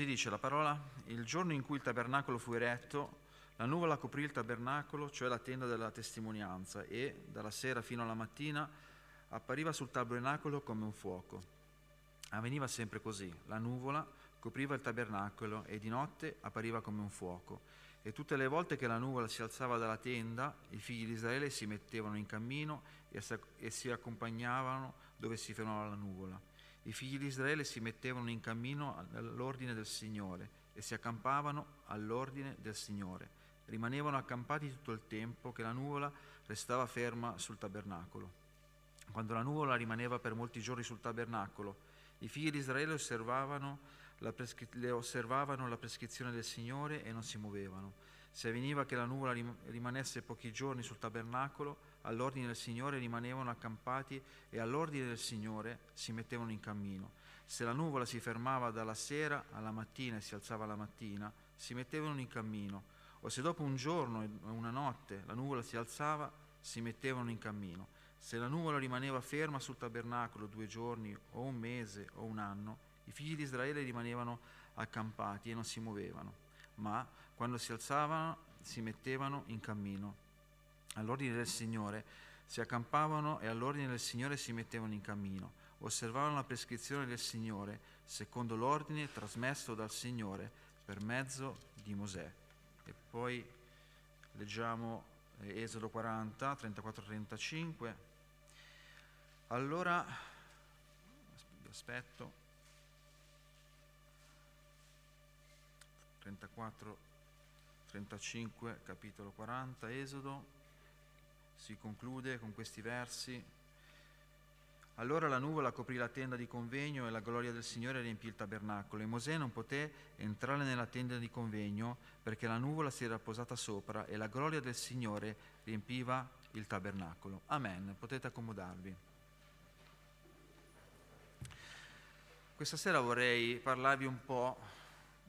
Così dice la parola, il giorno in cui il tabernacolo fu eretto, la nuvola coprì il tabernacolo, cioè la tenda della testimonianza, e dalla sera fino alla mattina appariva sul tabernacolo come un fuoco. Avveniva sempre così, la nuvola copriva il tabernacolo e di notte appariva come un fuoco. E tutte le volte che la nuvola si alzava dalla tenda, i figli di Israele si mettevano in cammino e si accompagnavano dove si fermava la nuvola. I figli di Israele si mettevano in cammino all'ordine del Signore e si accampavano all'ordine del Signore. Rimanevano accampati tutto il tempo che la nuvola restava ferma sul tabernacolo. Quando la nuvola rimaneva per molti giorni sul tabernacolo, i figli di Israele osservavano la, prescri- osservavano la prescrizione del Signore e non si muovevano. Se avveniva che la nuvola rimanesse pochi giorni sul tabernacolo, all'ordine del Signore rimanevano accampati e all'ordine del Signore si mettevano in cammino. Se la nuvola si fermava dalla sera alla mattina e si alzava la mattina, si mettevano in cammino. O se dopo un giorno e una notte la nuvola si alzava, si mettevano in cammino. Se la nuvola rimaneva ferma sul tabernacolo due giorni o un mese o un anno, i figli di Israele rimanevano accampati e non si muovevano, ma quando si alzavano si mettevano in cammino. All'ordine del Signore si accampavano e all'ordine del Signore si mettevano in cammino. Osservavano la prescrizione del Signore secondo l'ordine trasmesso dal Signore per mezzo di Mosè. E poi leggiamo eh, Esodo 40, 34-35. Allora, aspetto, 34, 35, capitolo 40, Esodo, si conclude con questi versi. Allora la nuvola coprì la tenda di convegno e la gloria del Signore riempì il tabernacolo e Mosè non poté entrare nella tenda di convegno perché la nuvola si era posata sopra e la gloria del Signore riempiva il tabernacolo. Amen. Potete accomodarvi. Questa sera vorrei parlarvi un po'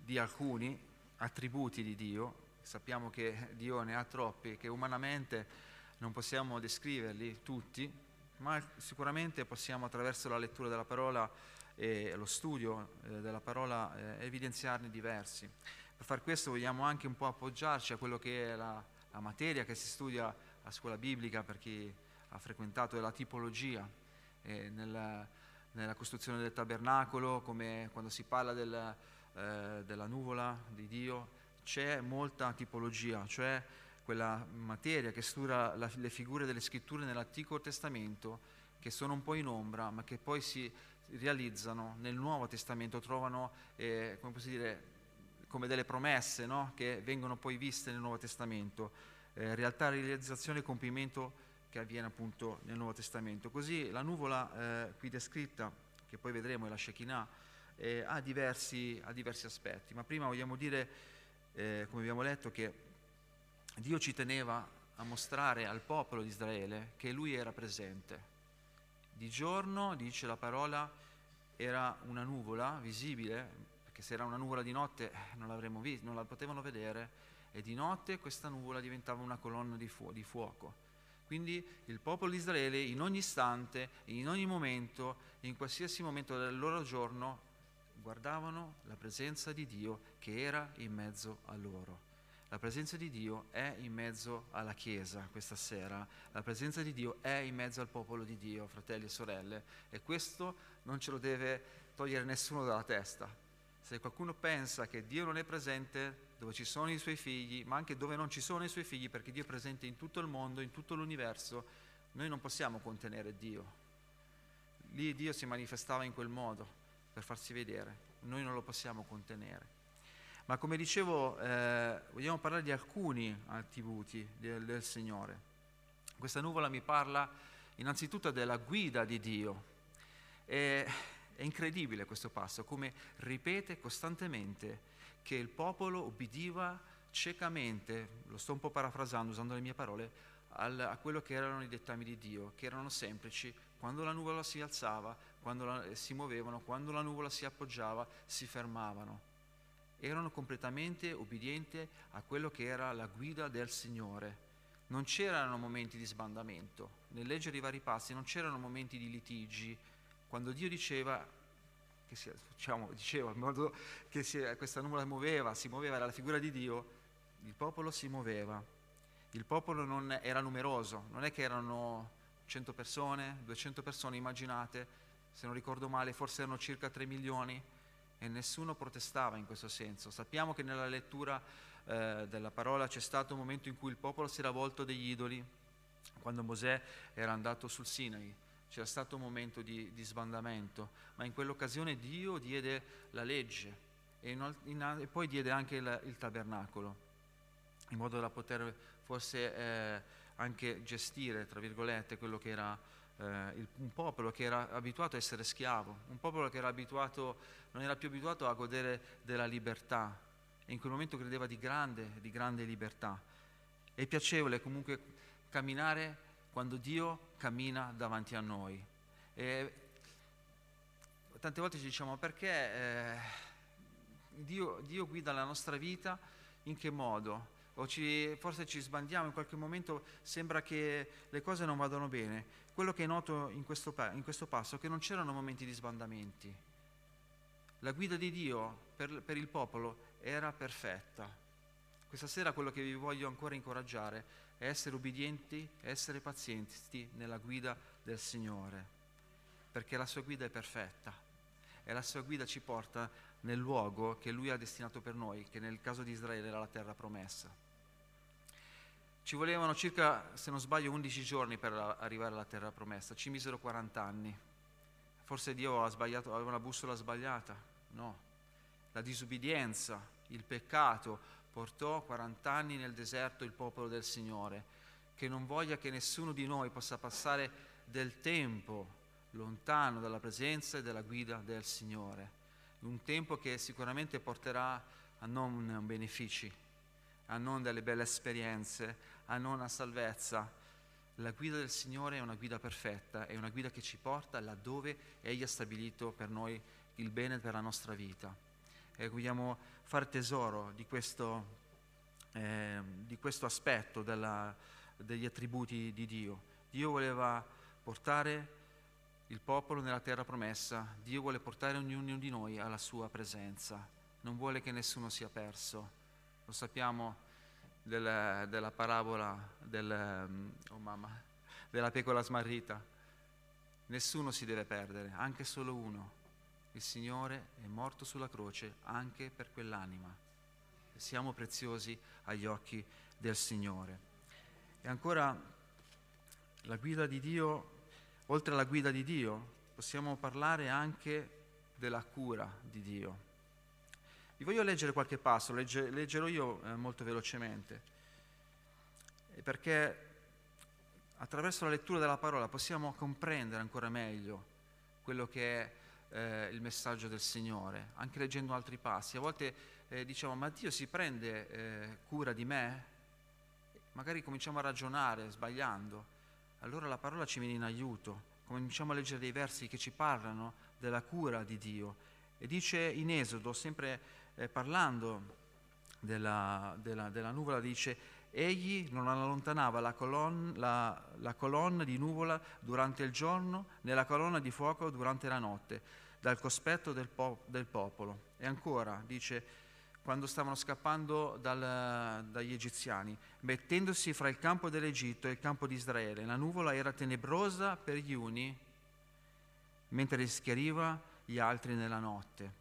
di alcuni attributi di Dio. Sappiamo che Dio ne ha troppi, che umanamente non possiamo descriverli tutti, ma sicuramente possiamo attraverso la lettura della parola e lo studio eh, della parola eh, evidenziarne diversi. Per far questo vogliamo anche un po' appoggiarci a quello che è la, la materia che si studia a scuola biblica per chi ha frequentato la tipologia eh, nella, nella, costruzione del tabernacolo, come quando si parla del, eh, della nuvola di Dio, c'è molta tipologia, cioè quella materia che studia la, le figure delle scritture nell'Antico Testamento, che sono un po' in ombra, ma che poi si realizzano nel Nuovo Testamento, trovano, eh, come posso dire, come delle promesse no? che vengono poi viste nel Nuovo Testamento, eh, realtà, realizzazione e compimento che avviene appunto nel Nuovo Testamento. Così la nuvola eh, qui descritta, che poi vedremo è la Shekinah, eh, ha, diversi, ha, diversi, aspetti, ma prima vogliamo dire, eh, come abbiamo letto, che Dio ci teneva a mostrare al popolo di Israele che lui era presente. Di giorno, dice la parola, era una nuvola visibile, perché se era una nuvola di notte eh, non l'avremmo vista, non la potevano vedere, e di notte questa nuvola diventava una colonna di, fu- di fuoco. Quindi il popolo di Israele in ogni istante, in ogni momento, in qualsiasi momento del loro giorno, guardavano la presenza di Dio che era in mezzo a loro. La presenza di Dio è in mezzo alla Chiesa questa sera, la presenza di Dio è in mezzo al popolo di Dio, fratelli e sorelle, e questo non ce lo deve togliere nessuno dalla testa. Se qualcuno pensa che Dio non è presente dove ci sono i suoi figli, ma anche dove non ci sono i suoi figli, perché Dio è presente in tutto il mondo, in tutto l'universo, noi non possiamo contenere Dio. Lì Dio si manifestava in quel modo per farsi vedere, noi non lo possiamo contenere. Ma come dicevo, eh, vogliamo parlare di alcuni attributi del, del Signore. Questa nuvola mi parla innanzitutto della guida di Dio. E, è incredibile questo passo, come ripete costantemente che il popolo ubbidiva ciecamente, lo sto un po' parafrasando usando le mie parole, al, a quello che erano i dettami di Dio, che erano semplici. Quando la nuvola si alzava, quando la, si muovevano, quando la nuvola si appoggiava, si fermavano erano completamente obbedienti a quello che era la guida del Signore. Non c'erano momenti di sbandamento, nel leggere i vari passi non c'erano momenti di litigi. Quando Dio diceva che si, diciamo, diceva, che si, questa nuvola muoveva, si muoveva, era la figura di Dio, il popolo si muoveva. Il popolo non era numeroso, non è che erano 100 persone, 200 persone, immaginate, se non ricordo male, forse erano circa 3 milioni e nessuno protestava in questo senso. Sappiamo che nella lettura eh, della parola c'è stato un momento in cui il popolo si era volto degli idoli, quando Mosè era andato sul Sinai. C'era stato un momento di, di sbandamento, ma in quell'occasione Dio diede la legge e, in, in, e poi diede anche il, il, tabernacolo, in modo da poter forse eh, anche gestire, tra virgolette, quello che era eh, il, un popolo che era abituato a essere schiavo, un popolo che era abituato, non era più abituato a godere della libertà e in quel momento credeva di grande, di grande libertà. È piacevole comunque camminare quando Dio cammina davanti a noi. E tante volte ci diciamo perché eh, Dio, Dio guida la nostra vita, in che modo? o ci, forse ci sbandiamo, in qualche momento sembra che le cose non vadano bene. Quello che è noto in questo, in questo passo è che non c'erano momenti di sbandamenti. La guida di Dio per, per il popolo era perfetta. Questa sera quello che vi voglio ancora incoraggiare è essere ubbidienti, essere pazienti nella guida del Signore, perché la sua guida è perfetta e la sua guida ci porta nel luogo che Lui ha destinato per noi, che nel caso di Israele era la terra promessa. Ci volevano circa, se non sbaglio, 11 giorni per arrivare alla terra promessa, ci misero 40 anni. Forse Dio aveva una bussola sbagliata? No. La disubbidienza, il peccato portò 40 anni nel deserto il popolo del Signore, che non voglia che nessuno di noi possa passare del tempo lontano dalla presenza e dalla guida del Signore. Un tempo che sicuramente porterà a non benefici, a non delle belle esperienze, a non a salvezza. La guida del Signore è una guida perfetta, è una guida che ci porta laddove Egli ha stabilito per noi il bene per la nostra vita. E vogliamo fare tesoro di questo, eh, di questo aspetto della, degli attributi di Dio. Dio voleva portare il popolo nella terra promessa, Dio vuole portare ognuno di noi alla sua presenza, non vuole che nessuno sia perso. Lo sappiamo della, della parabola del, oh mamma, della pecora smarrita. Nessuno si deve perdere, anche solo uno. Il Signore è morto sulla croce anche per quell'anima. Siamo preziosi agli occhi del Signore. E ancora la guida di Dio, oltre alla guida di Dio, possiamo parlare anche della cura di Dio. Vi voglio leggere qualche passo, legge, leggerò io eh, molto velocemente, perché attraverso la lettura della parola possiamo comprendere ancora meglio quello che è eh, il messaggio del Signore, anche leggendo altri passi. A volte eh, diciamo, ma Dio si prende eh, cura di me? Magari cominciamo a ragionare sbagliando, allora la parola ci viene in aiuto, cominciamo a leggere dei versi che ci parlano della cura di Dio. E dice in Esodo, sempre eh, parlando della, della, della, nuvola, dice egli non allontanava la, colonna, la, la colonna di nuvola durante il giorno né la colonna di fuoco durante la notte dal cospetto del, po- del popolo. E ancora dice quando stavano scappando dal, dagli egiziani, mettendosi fra il campo dell'Egitto e il campo di Israele. La nuvola era tenebrosa per gli uni, mentre rischiariva gli altri nella notte.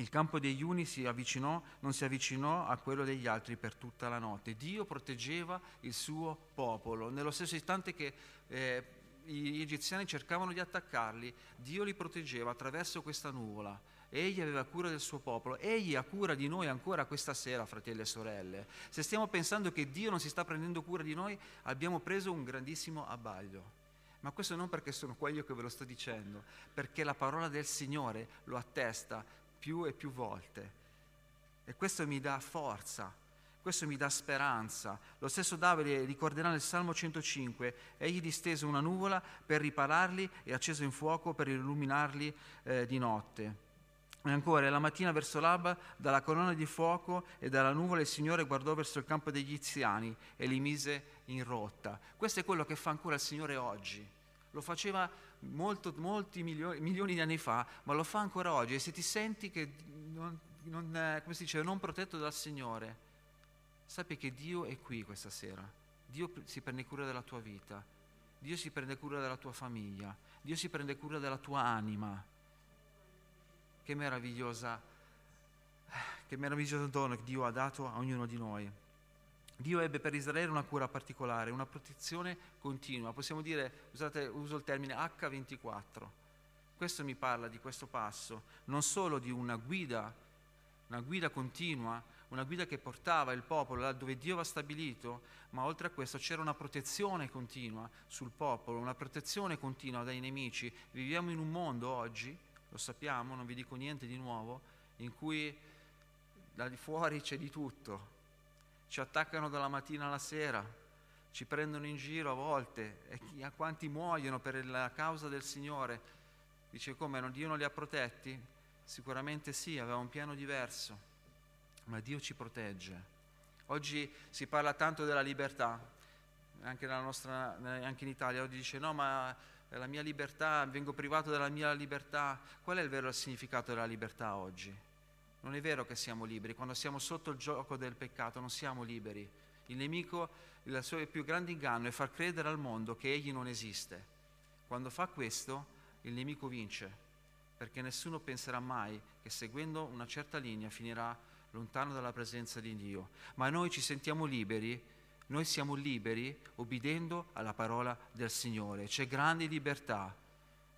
Il campo degli uni si avvicinò, non si avvicinò a quello degli altri per tutta la notte. Dio proteggeva il suo popolo. Nello stesso istante che eh, gli egiziani cercavano di attaccarli, Dio li proteggeva attraverso questa nuvola. Egli aveva cura del suo popolo, egli ha cura di noi ancora questa sera, fratelli e sorelle. Se stiamo pensando che Dio non si sta prendendo cura di noi, abbiamo preso un grandissimo abbaglio. Ma questo non perché sono qua io che ve lo sto dicendo, perché la parola del Signore lo attesta più e più volte. E questo mi dà forza, questo mi dà speranza. Lo stesso Davide ricorderà nel Salmo 105, egli distese una nuvola per ripararli e acceso in fuoco per illuminarli eh, di notte. E ancora, la mattina verso l'alba, dalla colonna di fuoco e dalla nuvola il Signore guardò verso il campo degli Iziani e li mise in rotta. Questo è quello che fa ancora il Signore oggi. Lo faceva molto, molti milioni, milioni, di anni fa, ma lo fa ancora oggi. E se ti senti che non, non, si dice, non protetto dal Signore, sappi che Dio è qui questa sera. Dio si prende cura della tua vita, Dio si prende cura della tua famiglia, Dio si prende cura della tua anima. Che meravigliosa, che meraviglioso dono che Dio ha dato a ognuno di noi. Dio ebbe per Israele una cura particolare, una protezione continua, possiamo dire, usate, uso il termine H24. Questo mi parla di questo passo, non solo di una guida, una guida continua, una guida che portava il popolo là dove Dio aveva stabilito, ma oltre a questo c'era una protezione continua sul popolo, una protezione continua dai nemici. Viviamo in un mondo oggi, lo sappiamo, non vi dico niente di nuovo, in cui da di fuori c'è di tutto, ci attaccano dalla mattina alla sera, ci prendono in giro a volte, e a quanti muoiono per la causa del Signore. Dice come Dio non li ha protetti? Sicuramente sì, aveva un piano diverso, ma Dio ci protegge. Oggi si parla tanto della libertà, anche, nostra, anche in Italia, oggi dice no ma la mia libertà, vengo privato della mia libertà. Qual è il vero significato della libertà oggi? Non è vero che siamo liberi, quando siamo sotto il gioco del peccato non siamo liberi. Il nemico, il suo più grande inganno è far credere al mondo che egli non esiste. Quando fa questo, il nemico vince, perché nessuno penserà mai che seguendo una certa linea finirà lontano dalla presenza di Dio. Ma noi ci sentiamo liberi, noi siamo liberi obbedendo alla parola del Signore. C'è grande libertà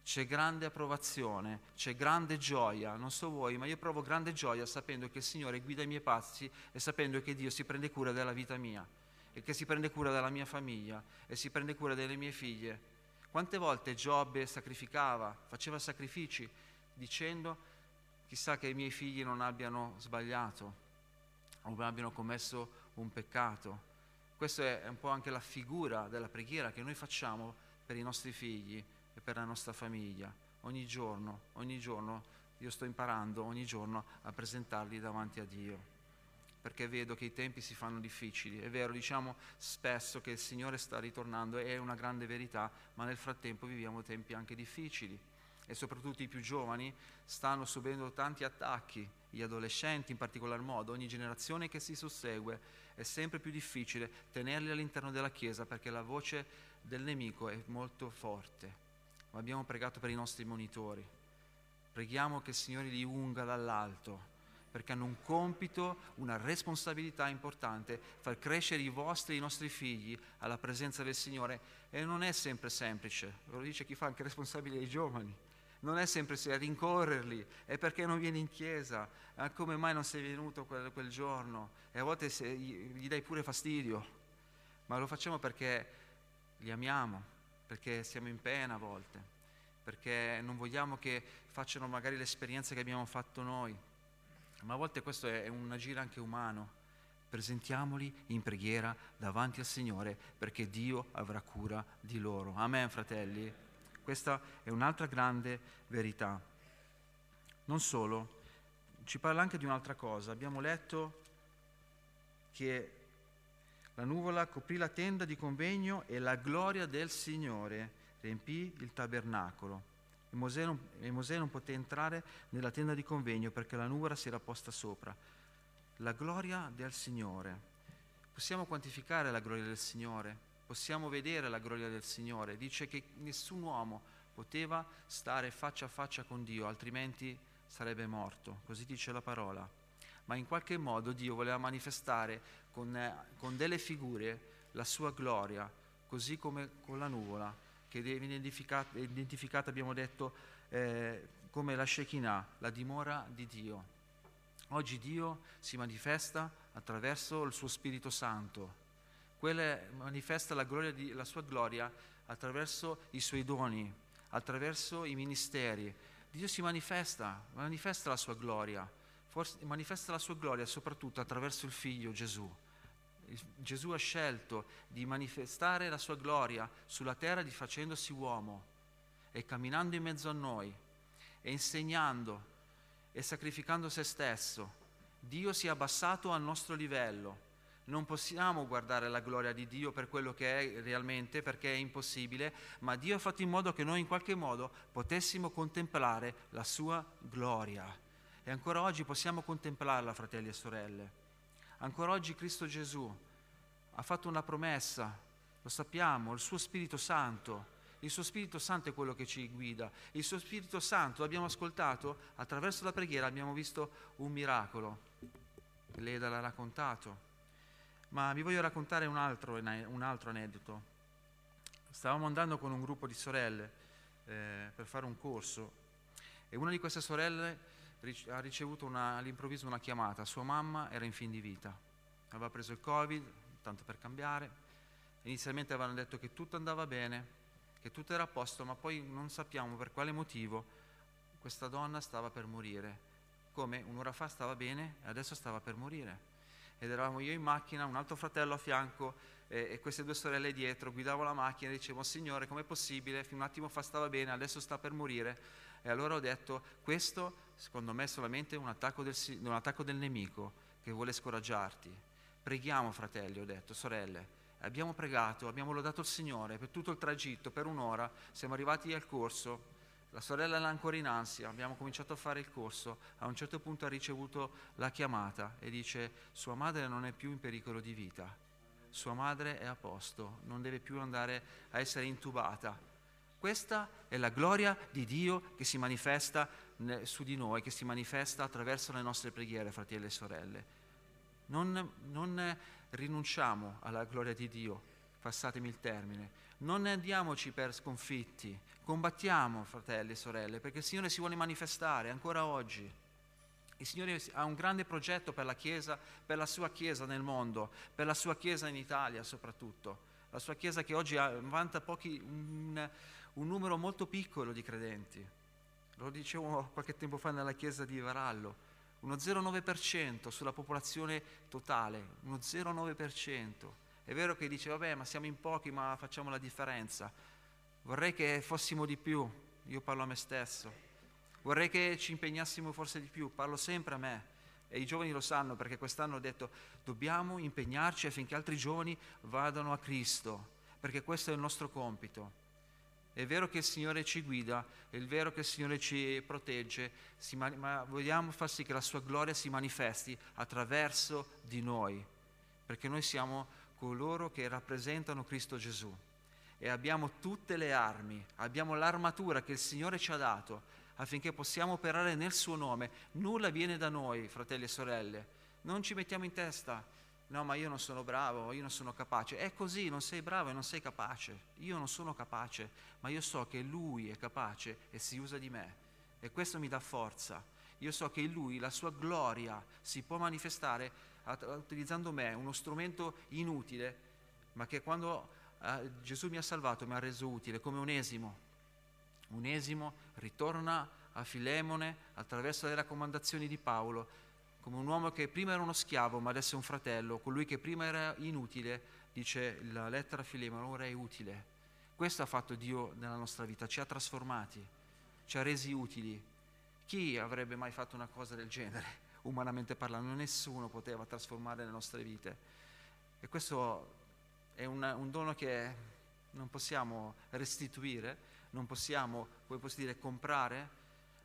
c'è grande approvazione, c'è grande gioia, non so voi, ma io provo grande gioia sapendo che il Signore guida i miei passi e sapendo che Dio si prende cura della vita mia e che si prende cura della mia famiglia e si prende cura delle mie figlie. Quante volte Giobbe sacrificava, faceva sacrifici dicendo chissà che i miei figli non abbiano sbagliato o non abbiano commesso un peccato. Questa è un po' anche la figura della preghiera che noi facciamo per i nostri figli e per la nostra famiglia. Ogni giorno, ogni giorno io sto imparando ogni giorno a presentarli davanti a Dio perché vedo che i tempi si fanno difficili. È vero, diciamo spesso che il Signore sta ritornando, è una grande verità, ma nel frattempo viviamo tempi anche difficili e soprattutto i più giovani stanno subendo tanti attacchi, gli adolescenti in particolar modo, ogni generazione che si sussegue è sempre più difficile tenerli all'interno della Chiesa perché la voce del nemico è molto forte ma abbiamo pregato per i nostri monitori. Preghiamo che il Signore li unga dall'alto, perché hanno un compito, una responsabilità importante, far crescere i vostri e i nostri figli alla presenza del Signore. E non è sempre semplice, lo dice chi fa anche responsabile ai giovani. Non è semplice rincorrerli, è perché non vieni in chiesa, ah, come mai non sei venuto quel, quel giorno, e a volte se, gli dai pure fastidio, ma lo facciamo perché li amiamo, perché siamo in pena a volte, perché non vogliamo che facciano magari l'esperienza che abbiamo fatto noi, ma a volte questo è un agire anche umano. Presentiamoli in preghiera davanti al Signore perché Dio avrà cura di loro. Amen, fratelli. Questa è un'altra grande verità. Non solo, ci parla anche di un'altra cosa. Abbiamo letto che la nuvola coprì la tenda di convegno e la gloria del Signore riempì il tabernacolo. E Mosè, non, e Mosè non poté entrare nella tenda di convegno perché la nuvola si era posta sopra. La gloria del Signore. Possiamo quantificare la gloria del Signore? Possiamo vedere la gloria del Signore? Dice che nessun uomo poteva stare faccia a faccia con Dio, altrimenti sarebbe morto. Così dice la parola. Ma in qualche modo Dio voleva manifestare con, eh, con delle figure la sua gloria, così come con la nuvola, che viene identificata, identificata abbiamo detto, eh, come la Shekinah, la dimora di Dio. Oggi Dio si manifesta attraverso il suo Spirito Santo. Quella manifesta la, di, la sua gloria attraverso i suoi doni, attraverso i ministeri. Dio si manifesta, manifesta la sua gloria forse manifesta la sua gloria soprattutto attraverso il figlio Gesù. Gesù ha scelto di manifestare la sua gloria sulla terra facendosi uomo e camminando in mezzo a noi e insegnando e sacrificando se stesso. Dio si è abbassato al nostro livello Non possiamo guardare la gloria di Dio per quello che è realmente, perché è impossibile, ma Dio ha fatto in modo che noi in qualche modo potessimo contemplare la sua gloria. E ancora oggi possiamo contemplarla, fratelli e sorelle. Ancora oggi Cristo Gesù ha fatto una promessa, lo sappiamo, il suo Spirito Santo. Il suo Spirito Santo è quello che ci guida. Il suo Spirito Santo, l'abbiamo ascoltato, attraverso la preghiera abbiamo visto un miracolo. Leda l'ha raccontato. Ma vi voglio raccontare un altro, un altro aneddoto. Stavamo andando con un gruppo di sorelle eh, per fare un corso e una di queste sorelle ha ricevuto una, all'improvviso una chiamata. Sua mamma era in fin di vita, aveva preso il Covid, tanto per cambiare. Inizialmente avevano detto che tutto andava bene, che tutto era a posto, ma poi non sappiamo per quale motivo questa donna stava per morire. Come un'ora fa stava bene e adesso stava per morire ed eravamo io in macchina, un altro fratello a fianco e, e queste due sorelle dietro, guidavo la macchina e dicevo Signore com'è possibile, fino un attimo fa stava bene, adesso sta per morire e allora ho detto questo secondo me è solamente un attacco del, un attacco del nemico che vuole scoraggiarti. Preghiamo fratelli, ho detto, sorelle, abbiamo pregato, abbiamo lodato il Signore per tutto il tragitto, per un'ora, siamo arrivati al corso, la sorella era ancora in ansia, abbiamo cominciato a fare il corso, a un certo punto ha ricevuto la chiamata e dice sua madre non è più in pericolo di vita, sua madre è a posto, non deve più andare a essere intubata. Questa è la gloria di Dio che si manifesta su di noi, che si manifesta attraverso le nostre preghiere, fratelli e sorelle. Non, non rinunciamo alla gloria di Dio, passatemi il termine, non andiamoci per sconfitti, combattiamo, fratelli e sorelle, perché il Signore si vuole manifestare ancora oggi. Il Signore ha un grande progetto per la Chiesa, per la sua Chiesa nel mondo, per la sua Chiesa in Italia soprattutto. La sua Chiesa che oggi vanta pochi, un, un numero molto piccolo di credenti. Lo dicevo qualche tempo fa nella Chiesa di Varallo, uno 0,9% sulla popolazione totale, uno 0,9%. È vero che dice, vabbè, ma siamo in pochi, ma facciamo la differenza. Vorrei che fossimo di più, io parlo a me stesso. Vorrei che ci impegnassimo forse di più, parlo sempre a me. E i giovani lo sanno perché quest'anno ho detto, dobbiamo impegnarci affinché altri giovani vadano a Cristo, perché questo è il nostro compito. È vero che il Signore ci guida, è vero che il Signore ci protegge, ma vogliamo far sì che la sua gloria si manifesti attraverso di noi, perché noi siamo coloro che rappresentano Cristo Gesù. E abbiamo tutte le armi, abbiamo l'armatura che il Signore ci ha dato affinché possiamo operare nel suo nome. Nulla viene da noi, fratelli e sorelle. Non ci mettiamo in testa, no, ma io non sono bravo, io non sono capace. È così, non sei bravo e non sei capace. Io non sono capace, ma io so che Lui è capace e si usa di me. E questo mi dà forza. Io so che in Lui la sua gloria si può manifestare utilizzando me, uno strumento inutile, ma che quando eh, Gesù mi ha salvato mi ha reso utile, come un esimo. Un esimo ritorna a Filemone attraverso le raccomandazioni di Paolo, come un uomo che prima era uno schiavo, ma adesso è un fratello, colui che prima era inutile, dice la lettera a Filemone, ora è utile. Questo ha fatto Dio nella nostra vita, ci ha trasformati, ci ha resi utili. Chi avrebbe mai fatto una cosa del genere? umanamente parlando, nessuno poteva trasformare le nostre vite. E questo è un, un dono che non possiamo restituire, non possiamo, come posso dire, comprare,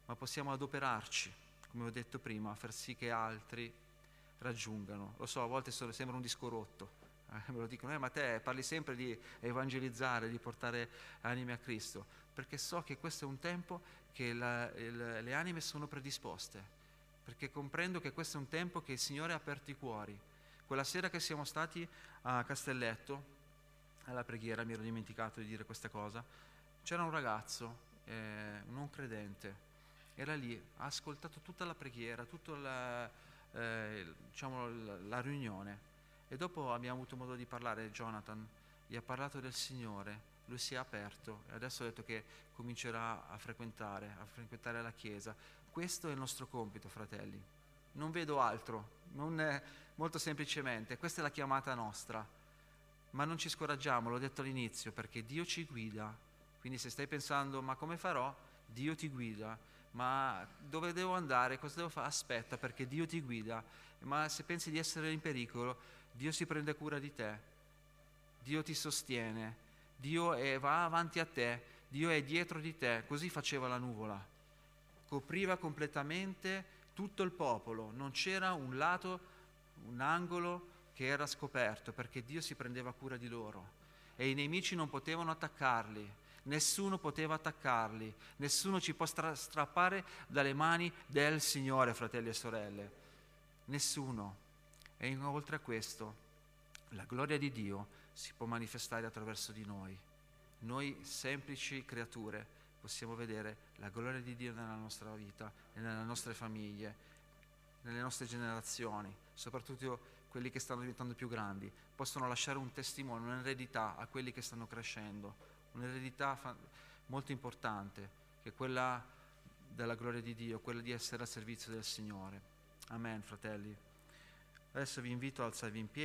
ma possiamo adoperarci, come ho detto prima, a far sì che altri raggiungano. Lo so, a volte sembra un disco rotto, eh, me lo dicono, eh, ma te parli sempre di evangelizzare, di portare anime a Cristo, perché so che questo è un tempo che la, il, le anime sono predisposte perché comprendo che questo è un tempo che il Signore ha aperto i cuori. Quella sera che siamo stati a Castelletto, alla preghiera, mi ero dimenticato di dire questa cosa, c'era un ragazzo, eh, non credente, era lì, ha ascoltato tutta la preghiera, tutta la, eh, diciamo, la, la riunione e dopo abbiamo avuto modo di parlare, Jonathan gli ha parlato del Signore, lui si è aperto e adesso ha detto che comincerà a frequentare, a frequentare la Chiesa. Questo è il nostro compito, fratelli. Non vedo altro, non molto semplicemente, questa è la chiamata nostra. Ma non ci scoraggiamo, l'ho detto all'inizio, perché Dio ci guida. Quindi se stai pensando, ma come farò? Dio ti guida. Ma dove devo andare? Cosa devo fare? Aspetta, perché Dio ti guida. Ma se pensi di essere in pericolo, Dio si prende cura di te, Dio ti sostiene, Dio è, va avanti a te, Dio è dietro di te, così faceva la nuvola, copriva completamente tutto il popolo, non c'era un lato, un angolo che era scoperto perché Dio si prendeva cura di loro e i nemici non potevano attaccarli, nessuno poteva attaccarli, nessuno ci può stra- strappare dalle mani del Signore, fratelli e sorelle, nessuno. E oltre a questo, la gloria di Dio si può manifestare attraverso di noi. Noi semplici creature possiamo vedere la gloria di Dio nella nostra vita nelle nostre famiglie, nelle nostre generazioni, soprattutto quelli che stanno diventando più grandi, possono lasciare un testimone, un'eredità a quelli che stanno crescendo, un'eredità molto importante, che è quella della gloria di Dio, quella di essere al servizio del Signore. Amen, fratelli. Adesso vi invito a alzarvi in piedi.